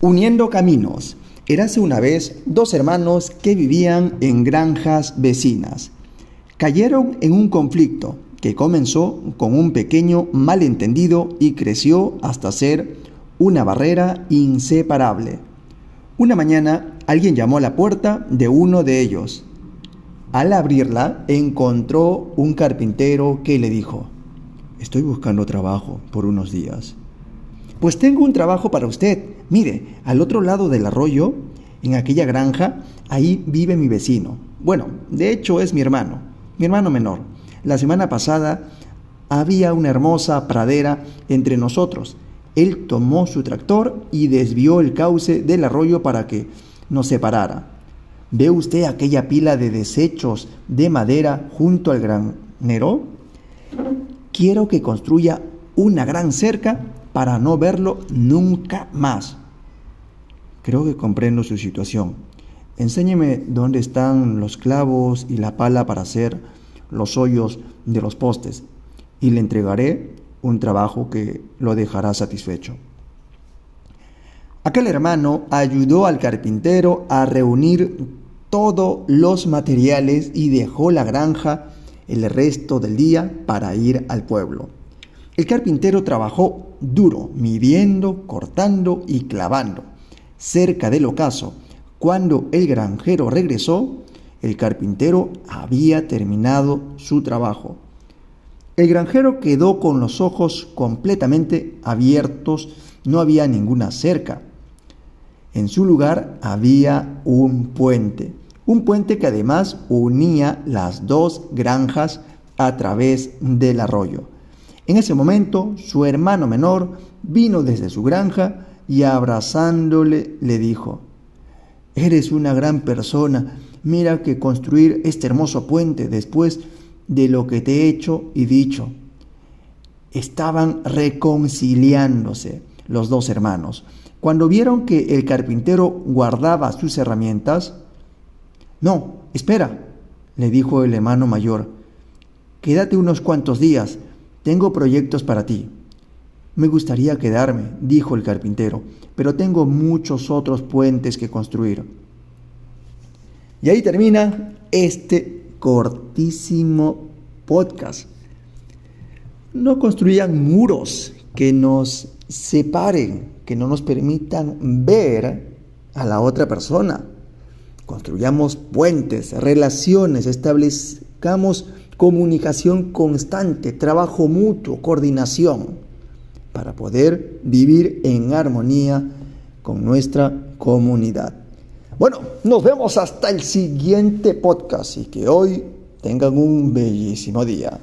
Uniendo caminos. Érase una vez dos hermanos que vivían en granjas vecinas. Cayeron en un conflicto que comenzó con un pequeño malentendido y creció hasta ser una barrera inseparable. Una mañana alguien llamó a la puerta de uno de ellos. Al abrirla encontró un carpintero que le dijo, Estoy buscando trabajo por unos días. Pues tengo un trabajo para usted. Mire, al otro lado del arroyo, en aquella granja, ahí vive mi vecino. Bueno, de hecho es mi hermano, mi hermano menor. La semana pasada había una hermosa pradera entre nosotros. Él tomó su tractor y desvió el cauce del arroyo para que nos separara. ¿Ve usted aquella pila de desechos de madera junto al granero? Quiero que construya una gran cerca para no verlo nunca más. Creo que comprendo su situación. Enséñeme dónde están los clavos y la pala para hacer los hoyos de los postes y le entregaré un trabajo que lo dejará satisfecho. Aquel hermano ayudó al carpintero a reunir todos los materiales y dejó la granja el resto del día para ir al pueblo. El carpintero trabajó duro, midiendo, cortando y clavando. Cerca del ocaso, cuando el granjero regresó, el carpintero había terminado su trabajo. El granjero quedó con los ojos completamente abiertos, no había ninguna cerca. En su lugar había un puente, un puente que además unía las dos granjas a través del arroyo. En ese momento, su hermano menor vino desde su granja y abrazándole le dijo, Eres una gran persona, mira que construir este hermoso puente después de lo que te he hecho y dicho. Estaban reconciliándose los dos hermanos. Cuando vieron que el carpintero guardaba sus herramientas, no, espera, le dijo el hermano mayor, quédate unos cuantos días, tengo proyectos para ti. Me gustaría quedarme, dijo el carpintero, pero tengo muchos otros puentes que construir. Y ahí termina este cortísimo podcast. No construyan muros que nos separen, que no nos permitan ver a la otra persona. Construyamos puentes, relaciones, establezcamos comunicación constante, trabajo mutuo, coordinación, para poder vivir en armonía con nuestra comunidad. Bueno, nos vemos hasta el siguiente podcast y que hoy tengan un bellísimo día.